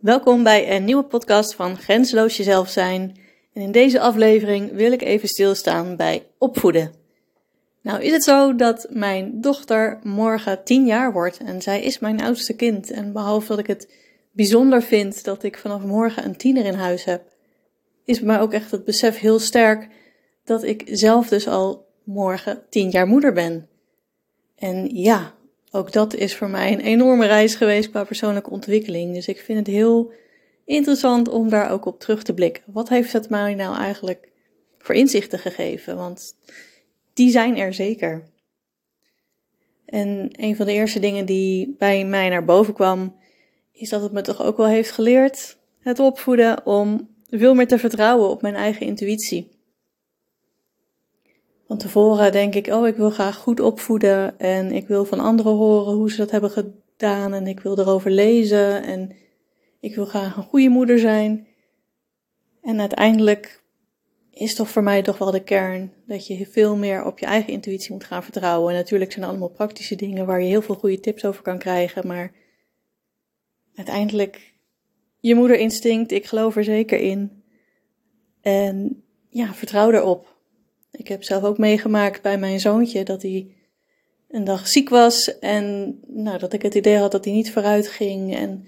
Welkom bij een nieuwe podcast van Grenzeloos Jezelf Zijn. En in deze aflevering wil ik even stilstaan bij opvoeden. Nou is het zo dat mijn dochter morgen 10 jaar wordt en zij is mijn oudste kind. En behalve dat ik het bijzonder vind dat ik vanaf morgen een tiener in huis heb, is bij mij ook echt het besef heel sterk dat ik zelf dus al morgen 10 jaar moeder ben. En ja, ook dat is voor mij een enorme reis geweest qua persoonlijke ontwikkeling. Dus ik vind het heel interessant om daar ook op terug te blikken. Wat heeft het mij nou eigenlijk voor inzichten gegeven? Want die zijn er zeker. En een van de eerste dingen die bij mij naar boven kwam, is dat het me toch ook wel heeft geleerd, het opvoeden, om veel meer te vertrouwen op mijn eigen intuïtie. Van tevoren denk ik, oh, ik wil graag goed opvoeden en ik wil van anderen horen hoe ze dat hebben gedaan en ik wil erover lezen en ik wil graag een goede moeder zijn. En uiteindelijk is toch voor mij toch wel de kern dat je veel meer op je eigen intuïtie moet gaan vertrouwen. En natuurlijk zijn er allemaal praktische dingen waar je heel veel goede tips over kan krijgen, maar uiteindelijk je moederinstinct, ik geloof er zeker in. En ja, vertrouw erop. Ik heb zelf ook meegemaakt bij mijn zoontje dat hij een dag ziek was en nou, dat ik het idee had dat hij niet vooruit ging en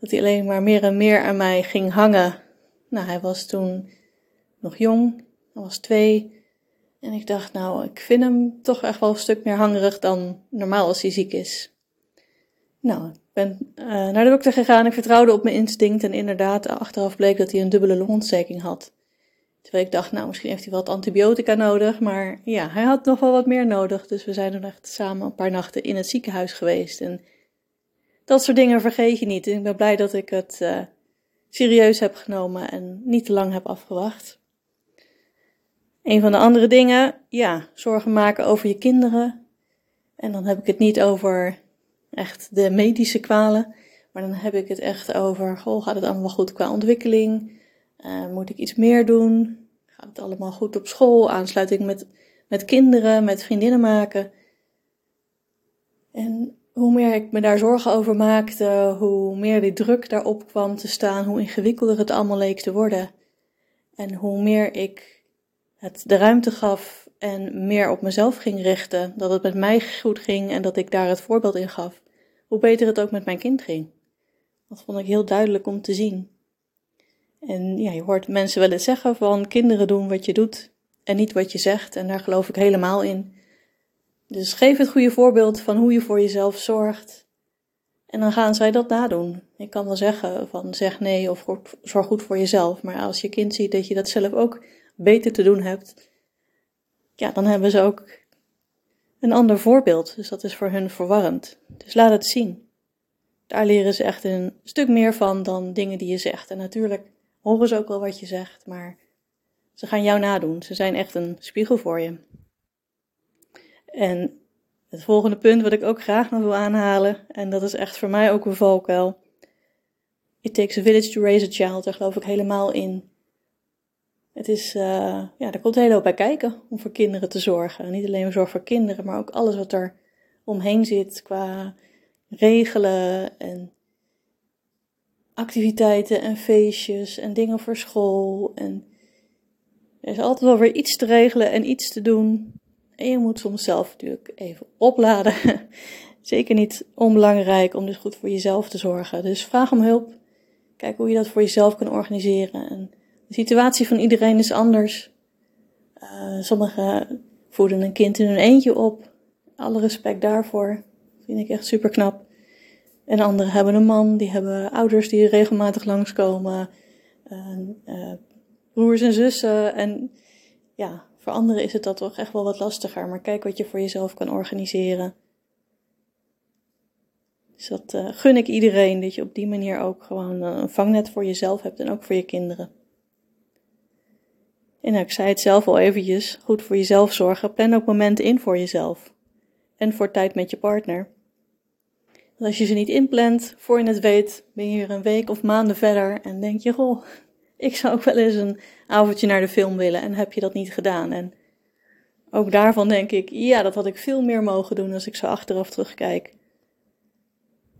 dat hij alleen maar meer en meer aan mij ging hangen. Nou, hij was toen nog jong, hij was twee. En ik dacht, nou, ik vind hem toch echt wel een stuk meer hangerig dan normaal als hij ziek is. Nou, ik ben uh, naar de dokter gegaan, ik vertrouwde op mijn instinct en inderdaad, achteraf bleek dat hij een dubbele longontsteking had. Terwijl ik dacht, nou, misschien heeft hij wat antibiotica nodig. Maar ja, hij had nog wel wat meer nodig. Dus we zijn dan echt samen een paar nachten in het ziekenhuis geweest. En dat soort dingen vergeet je niet. En ik ben blij dat ik het uh, serieus heb genomen en niet te lang heb afgewacht. Een van de andere dingen, ja, zorgen maken over je kinderen. En dan heb ik het niet over echt de medische kwalen. Maar dan heb ik het echt over, goh, gaat het allemaal goed qua ontwikkeling? Uh, moet ik iets meer doen? Gaat het allemaal goed op school? Aansluiting met, met kinderen, met vriendinnen maken? En hoe meer ik me daar zorgen over maakte, hoe meer die druk daarop kwam te staan, hoe ingewikkelder het allemaal leek te worden. En hoe meer ik het de ruimte gaf en meer op mezelf ging richten, dat het met mij goed ging en dat ik daar het voorbeeld in gaf, hoe beter het ook met mijn kind ging. Dat vond ik heel duidelijk om te zien. En ja, je hoort mensen wel eens zeggen van kinderen doen wat je doet en niet wat je zegt. En daar geloof ik helemaal in. Dus geef het goede voorbeeld van hoe je voor jezelf zorgt. En dan gaan zij dat nadoen. Ik kan wel zeggen van zeg nee of zorg goed voor jezelf. Maar als je kind ziet dat je dat zelf ook beter te doen hebt, ja, dan hebben ze ook een ander voorbeeld. Dus dat is voor hun verwarrend. Dus laat het zien. Daar leren ze echt een stuk meer van dan dingen die je zegt. En natuurlijk horen ze ook wel wat je zegt, maar ze gaan jou nadoen. Ze zijn echt een spiegel voor je. En het volgende punt wat ik ook graag nog wil aanhalen, en dat is echt voor mij ook een valkuil. It takes a village to raise a child, daar geloof ik helemaal in. Het is, uh, ja, daar komt heel veel bij kijken om voor kinderen te zorgen. Niet alleen zorg voor kinderen, maar ook alles wat er omheen zit qua regelen en activiteiten en feestjes en dingen voor school. En er is altijd wel weer iets te regelen en iets te doen. En je moet soms zelf natuurlijk even opladen. Zeker niet onbelangrijk om dus goed voor jezelf te zorgen. Dus vraag om hulp. Kijk hoe je dat voor jezelf kan organiseren. En de situatie van iedereen is anders. Uh, sommigen voeden een kind in hun eentje op. Alle respect daarvoor. Vind ik echt super knap. En anderen hebben een man, die hebben ouders die regelmatig langskomen, uh, broers en zussen. En ja, voor anderen is het dat toch echt wel wat lastiger. Maar kijk wat je voor jezelf kan organiseren. Dus dat uh, gun ik iedereen, dat je op die manier ook gewoon een vangnet voor jezelf hebt en ook voor je kinderen. En nou, ik zei het zelf al eventjes, goed voor jezelf zorgen. Plan ook momenten in voor jezelf. En voor tijd met je partner. Als je ze niet inplant, voor je het weet, ben je hier een week of maanden verder en denk je, goh, ik zou ook wel eens een avondje naar de film willen en heb je dat niet gedaan. En ook daarvan denk ik, ja, dat had ik veel meer mogen doen als ik zo achteraf terugkijk.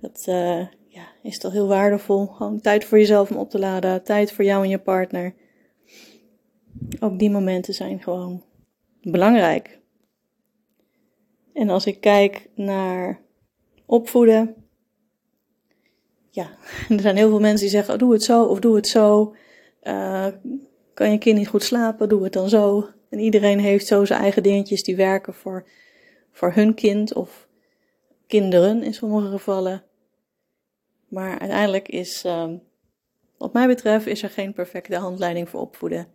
Dat, uh, ja, is toch heel waardevol. Gewoon tijd voor jezelf om op te laden, tijd voor jou en je partner. Ook die momenten zijn gewoon belangrijk. En als ik kijk naar opvoeden, ja, er zijn heel veel mensen die zeggen: oh, doe het zo of doe het zo. Uh, kan je kind niet goed slapen, doe het dan zo. En iedereen heeft zo zijn eigen dingetjes die werken voor, voor hun kind of kinderen in sommige gevallen. Maar uiteindelijk is, um, wat mij betreft, is er geen perfecte handleiding voor opvoeden.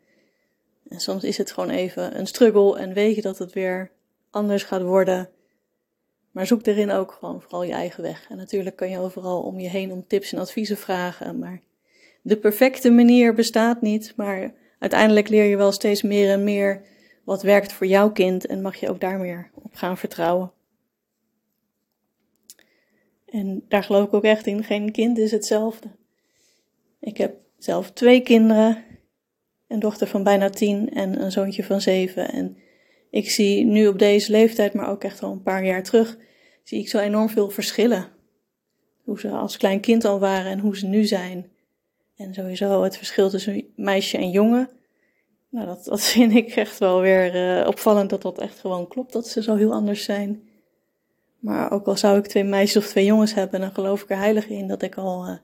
En soms is het gewoon even een struggle en weet je dat het weer anders gaat worden. Maar zoek erin ook gewoon vooral je eigen weg. En natuurlijk kan je overal om je heen om tips en adviezen vragen. Maar de perfecte manier bestaat niet. Maar uiteindelijk leer je wel steeds meer en meer wat werkt voor jouw kind. En mag je ook daar meer op gaan vertrouwen. En daar geloof ik ook echt in. Geen kind is hetzelfde. Ik heb zelf twee kinderen. Een dochter van bijna tien en een zoontje van zeven. En ik zie nu op deze leeftijd, maar ook echt al een paar jaar terug, zie ik zo enorm veel verschillen. Hoe ze als klein kind al waren en hoe ze nu zijn. En sowieso het verschil tussen meisje en jongen. Nou, dat, dat vind ik echt wel weer uh, opvallend dat dat echt gewoon klopt, dat ze zo heel anders zijn. Maar ook al zou ik twee meisjes of twee jongens hebben, dan geloof ik er heilig in dat ik al uh,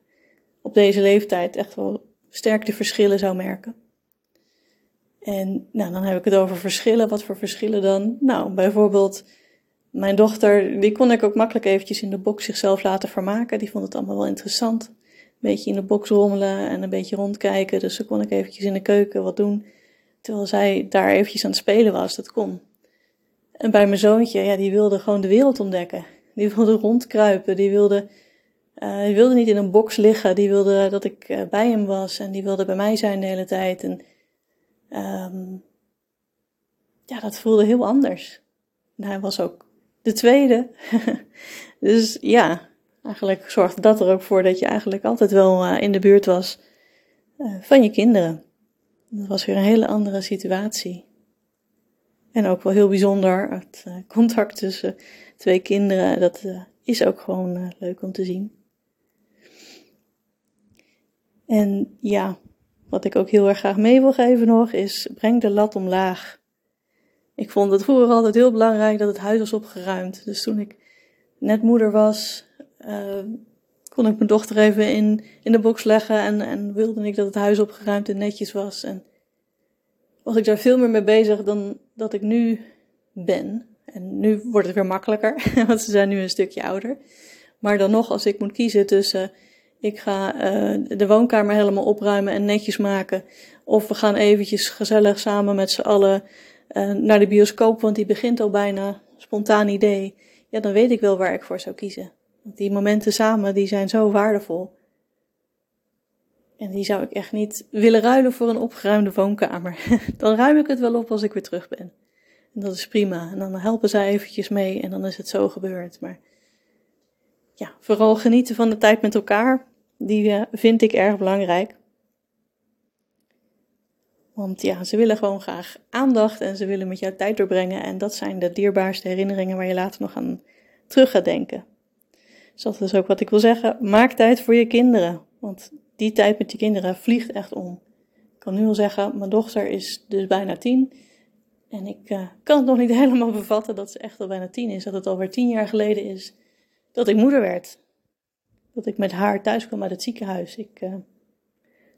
op deze leeftijd echt wel sterk de verschillen zou merken. En nou, dan heb ik het over verschillen. Wat voor verschillen dan? Nou, bijvoorbeeld mijn dochter, die kon ik ook makkelijk eventjes in de box zichzelf laten vermaken. Die vond het allemaal wel interessant. Een beetje in de box rommelen en een beetje rondkijken. Dus dan kon ik eventjes in de keuken wat doen. Terwijl zij daar eventjes aan het spelen was. Dat kon. En bij mijn zoontje, ja, die wilde gewoon de wereld ontdekken. Die wilde rondkruipen. Die wilde, uh, die wilde niet in een box liggen. Die wilde dat ik uh, bij hem was. En die wilde bij mij zijn de hele tijd. En um, ja, dat voelde heel anders. En hij was ook de tweede. dus ja, eigenlijk zorgde dat er ook voor dat je eigenlijk altijd wel uh, in de buurt was uh, van je kinderen. Dat was weer een hele andere situatie. En ook wel heel bijzonder, het uh, contact tussen twee kinderen, dat is ook gewoon leuk om te zien. En ja, wat ik ook heel erg graag mee wil geven nog, is breng de lat omlaag. Ik vond het vroeger altijd heel belangrijk dat het huis was opgeruimd. Dus toen ik net moeder was, uh, kon ik mijn dochter even in, in de box leggen en, en wilde ik dat het huis opgeruimd en netjes was. En was ik daar veel meer mee bezig dan dat ik nu ben. En nu wordt het weer makkelijker, want ze zijn nu een stukje ouder. Maar dan nog, als ik moet kiezen tussen ik ga uh, de woonkamer helemaal opruimen en netjes maken. Of we gaan eventjes gezellig samen met z'n allen uh, naar de bioscoop, want die begint al bijna. Spontaan idee. Ja, dan weet ik wel waar ik voor zou kiezen. Want die momenten samen, die zijn zo waardevol. En die zou ik echt niet willen ruilen voor een opgeruimde woonkamer. dan ruim ik het wel op als ik weer terug ben. En dat is prima. En dan helpen zij eventjes mee en dan is het zo gebeurd. Maar ja, vooral genieten van de tijd met elkaar. Die uh, vind ik erg belangrijk. Want ja, ze willen gewoon graag aandacht en ze willen met jou tijd doorbrengen. En dat zijn de dierbaarste herinneringen waar je later nog aan terug gaat denken. Dus dat is ook wat ik wil zeggen. Maak tijd voor je kinderen. Want die tijd met die kinderen vliegt echt om. Ik kan nu al zeggen, mijn dochter is dus bijna tien. En ik uh, kan het nog niet helemaal bevatten dat ze echt al bijna tien is. Dat het alweer tien jaar geleden is dat ik moeder werd. Dat ik met haar thuis kwam uit het ziekenhuis. Ik uh,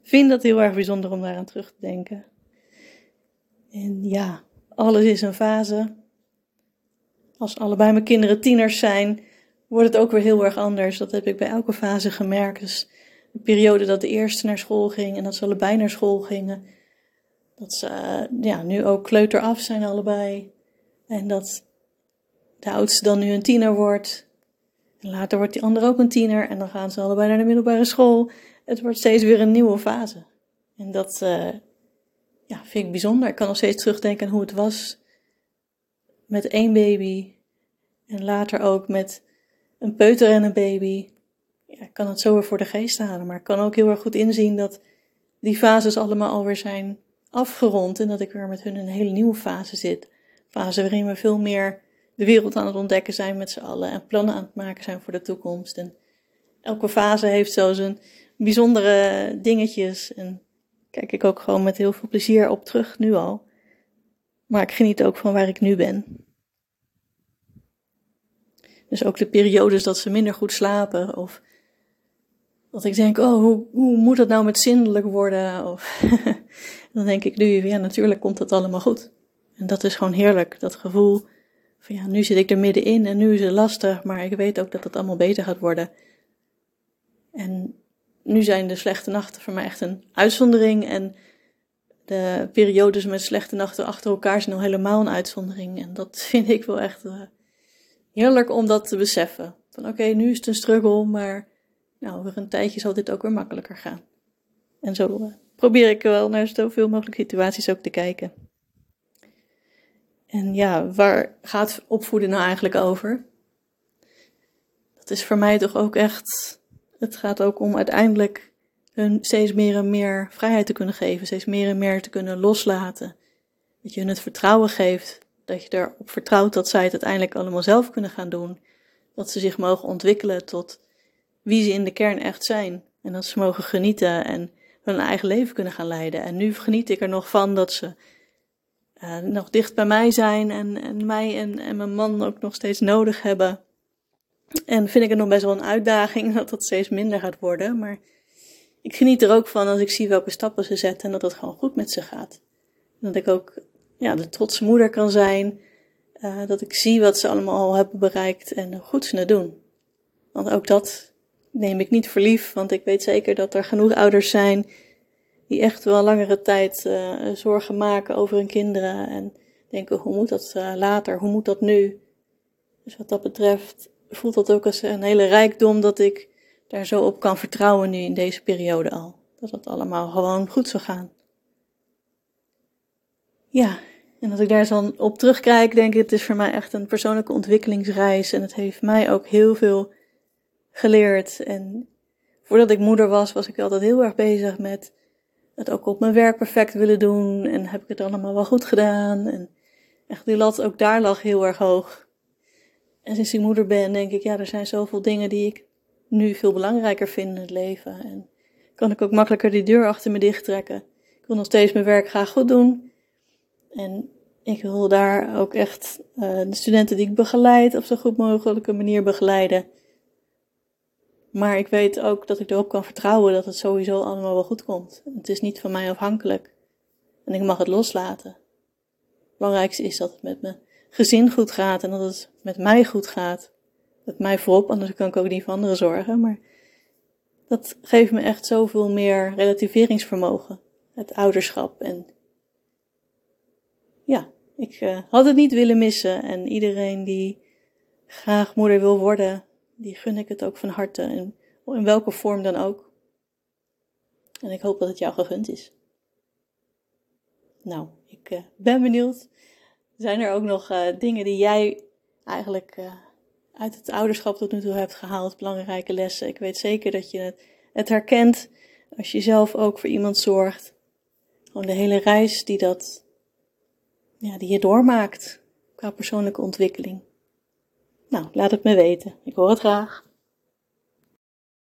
vind dat heel erg bijzonder om daaraan terug te denken. En ja, alles is een fase. Als allebei mijn kinderen tieners zijn, wordt het ook weer heel erg anders. Dat heb ik bij elke fase gemerkt. Dus de periode dat de eerste naar school ging en dat ze allebei naar school gingen. Dat ze uh, ja, nu ook kleuter af zijn allebei. En dat de oudste dan nu een tiener wordt. Later wordt die andere ook een tiener en dan gaan ze allebei naar de middelbare school. Het wordt steeds weer een nieuwe fase. En dat uh, ja, vind ik bijzonder. Ik kan nog steeds terugdenken aan hoe het was met één baby. En later ook met een peuter en een baby. Ja, ik kan het zo weer voor de geest halen. Maar ik kan ook heel erg goed inzien dat die fases allemaal alweer zijn afgerond. En dat ik weer met hun een hele nieuwe fase zit. Fase waarin we veel meer de wereld aan het ontdekken zijn met z'n allen en plannen aan het maken zijn voor de toekomst. En elke fase heeft zo zijn bijzondere dingetjes. En kijk ik ook gewoon met heel veel plezier op terug, nu al. Maar ik geniet ook van waar ik nu ben. Dus ook de periodes dat ze minder goed slapen. Of dat ik denk, oh, hoe, moet dat nou met zindelijk worden? Of dan denk ik nu, ja, natuurlijk komt dat allemaal goed. En dat is gewoon heerlijk, dat gevoel van ja, nu zit ik er middenin en nu is het lastig, maar ik weet ook dat het allemaal beter gaat worden. En nu zijn de slechte nachten voor mij echt een uitzondering en de periodes met slechte nachten achter elkaar zijn al helemaal een uitzondering. En dat vind ik wel echt uh, heerlijk om dat te beseffen. Van oké, nu is het een struggle, maar nou, over een tijdje zal dit ook weer makkelijker gaan. En zo uh, probeer ik wel naar zoveel mogelijk situaties ook te kijken. En ja, waar gaat opvoeden nou eigenlijk over? Dat is voor mij toch ook echt. Het gaat ook om uiteindelijk hun steeds meer en meer vrijheid te kunnen geven, steeds meer en meer te kunnen loslaten. Dat je hun het vertrouwen geeft, dat je erop vertrouwt dat zij het uiteindelijk allemaal zelf kunnen gaan doen. Dat ze zich mogen ontwikkelen tot wie ze in de kern echt zijn. En dat ze mogen genieten en hun eigen leven kunnen gaan leiden. En nu geniet ik er nog van dat ze uh, nog dicht bij mij zijn en, en mij en, en mijn man ook nog steeds nodig hebben. En vind ik het nog best wel een uitdaging dat dat steeds minder gaat worden. Maar ik geniet er ook van als ik zie welke stappen ze zetten en dat het gewoon goed met ze gaat. Dat ik ook ja, de trotse moeder kan zijn. Uh, dat ik zie wat ze allemaal al hebben bereikt en hoe goed ze het doen. Want ook dat neem ik niet voor lief, want ik weet zeker dat er genoeg ouders zijn die echt wel langere tijd uh, zorgen maken over hun kinderen en denken hoe moet dat uh, later, hoe moet dat nu. Dus wat dat betreft voelt dat ook als een hele rijkdom dat ik daar zo op kan vertrouwen nu in deze periode al. Dat het allemaal gewoon goed zou gaan. Ja, en als ik daar zo op terugkijk, denk ik, het is voor mij echt een persoonlijke ontwikkelingsreis en het heeft mij ook heel veel geleerd. En voordat ik moeder was, was ik altijd heel erg bezig met het ook op mijn werk perfect willen doen. En heb ik het allemaal wel goed gedaan. En echt, die lat ook daar lag heel erg hoog. En sinds ik moeder ben, denk ik, ja, er zijn zoveel dingen die ik nu veel belangrijker vind in het leven. En kan ik ook makkelijker die deur achter me dicht trekken. Ik wil nog steeds mijn werk graag goed doen. En ik wil daar ook echt uh, de studenten die ik begeleid op zo goed mogelijke manier begeleiden. Maar ik weet ook dat ik erop kan vertrouwen dat het sowieso allemaal wel goed komt. Het is niet van mij afhankelijk. En ik mag het loslaten. Het belangrijkste is dat het met mijn gezin goed gaat en dat het met mij goed gaat. Met mij voorop, anders kan ik ook niet voor anderen zorgen. Maar dat geeft me echt zoveel meer relativeringsvermogen. Het ouderschap. En ja, ik uh, had het niet willen missen. En iedereen die graag moeder wil worden, die gun ik het ook van harte. En in welke vorm dan ook. En ik hoop dat het jou gegund is. Nou, ik uh, ben benieuwd. Zijn er ook nog uh, dingen die jij eigenlijk uh, uit het ouderschap tot nu toe hebt gehaald? Belangrijke lessen. Ik weet zeker dat je het, het herkent als je zelf ook voor iemand zorgt. Gewoon de hele reis die, dat, ja, die je doormaakt qua persoonlijke ontwikkeling. Nou, laat het me weten. Ik hoor het graag.